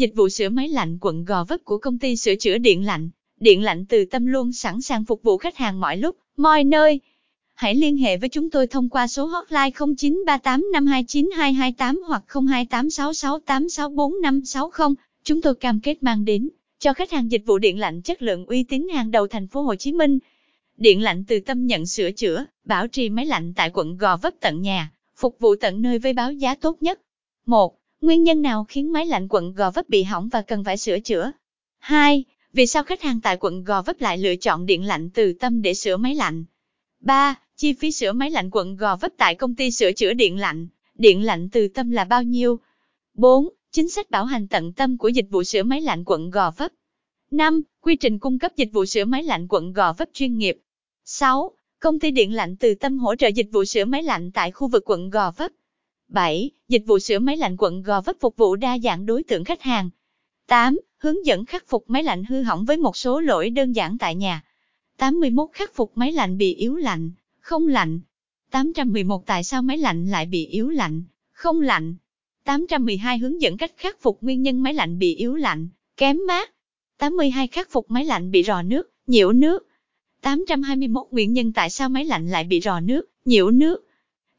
Dịch vụ sửa máy lạnh quận Gò Vấp của công ty sửa chữa điện lạnh. Điện lạnh từ tâm luôn sẵn sàng phục vụ khách hàng mọi lúc, mọi nơi. Hãy liên hệ với chúng tôi thông qua số hotline 0938529228 hoặc 02866864560 Chúng tôi cam kết mang đến cho khách hàng dịch vụ điện lạnh chất lượng uy tín hàng đầu thành phố Hồ Chí Minh. Điện lạnh từ tâm nhận sửa chữa, bảo trì máy lạnh tại quận Gò Vấp tận nhà, phục vụ tận nơi với báo giá tốt nhất. 1. Nguyên nhân nào khiến máy lạnh quận Gò Vấp bị hỏng và cần phải sửa chữa? 2. Vì sao khách hàng tại quận Gò Vấp lại lựa chọn điện lạnh từ tâm để sửa máy lạnh? 3. Chi phí sửa máy lạnh quận Gò Vấp tại công ty sửa chữa điện lạnh, điện lạnh từ tâm là bao nhiêu? 4. Chính sách bảo hành tận tâm của dịch vụ sửa máy lạnh quận Gò Vấp. 5. Quy trình cung cấp dịch vụ sửa máy lạnh quận Gò Vấp chuyên nghiệp. 6. Công ty điện lạnh từ tâm hỗ trợ dịch vụ sửa máy lạnh tại khu vực quận Gò Vấp. 7. Dịch vụ sửa máy lạnh quận Gò Vấp phục vụ đa dạng đối tượng khách hàng. 8. Hướng dẫn khắc phục máy lạnh hư hỏng với một số lỗi đơn giản tại nhà. 81. Khắc phục máy lạnh bị yếu lạnh, không lạnh. 811. Tại sao máy lạnh lại bị yếu lạnh, không lạnh? 812. Hướng dẫn cách khắc phục nguyên nhân máy lạnh bị yếu lạnh, kém mát. 82. Khắc phục máy lạnh bị rò nước, nhiễu nước. 821. Nguyên nhân tại sao máy lạnh lại bị rò nước, nhiễu nước.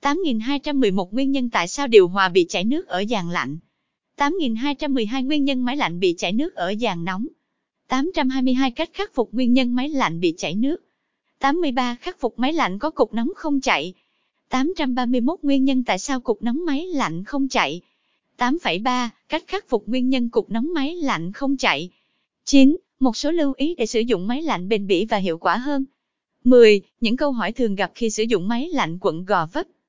8211 nguyên nhân tại sao điều hòa bị chảy nước ở dàn lạnh. 8212 nguyên nhân máy lạnh bị chảy nước ở dàn nóng. 822 cách khắc phục nguyên nhân máy lạnh bị chảy nước. 83 khắc phục máy lạnh có cục nóng không chạy. 831 nguyên nhân tại sao cục nóng máy lạnh không chạy. 8,3 cách khắc phục nguyên nhân cục nóng máy lạnh không chạy. 9. Một số lưu ý để sử dụng máy lạnh bền bỉ và hiệu quả hơn. 10. Những câu hỏi thường gặp khi sử dụng máy lạnh quận Gò Vấp.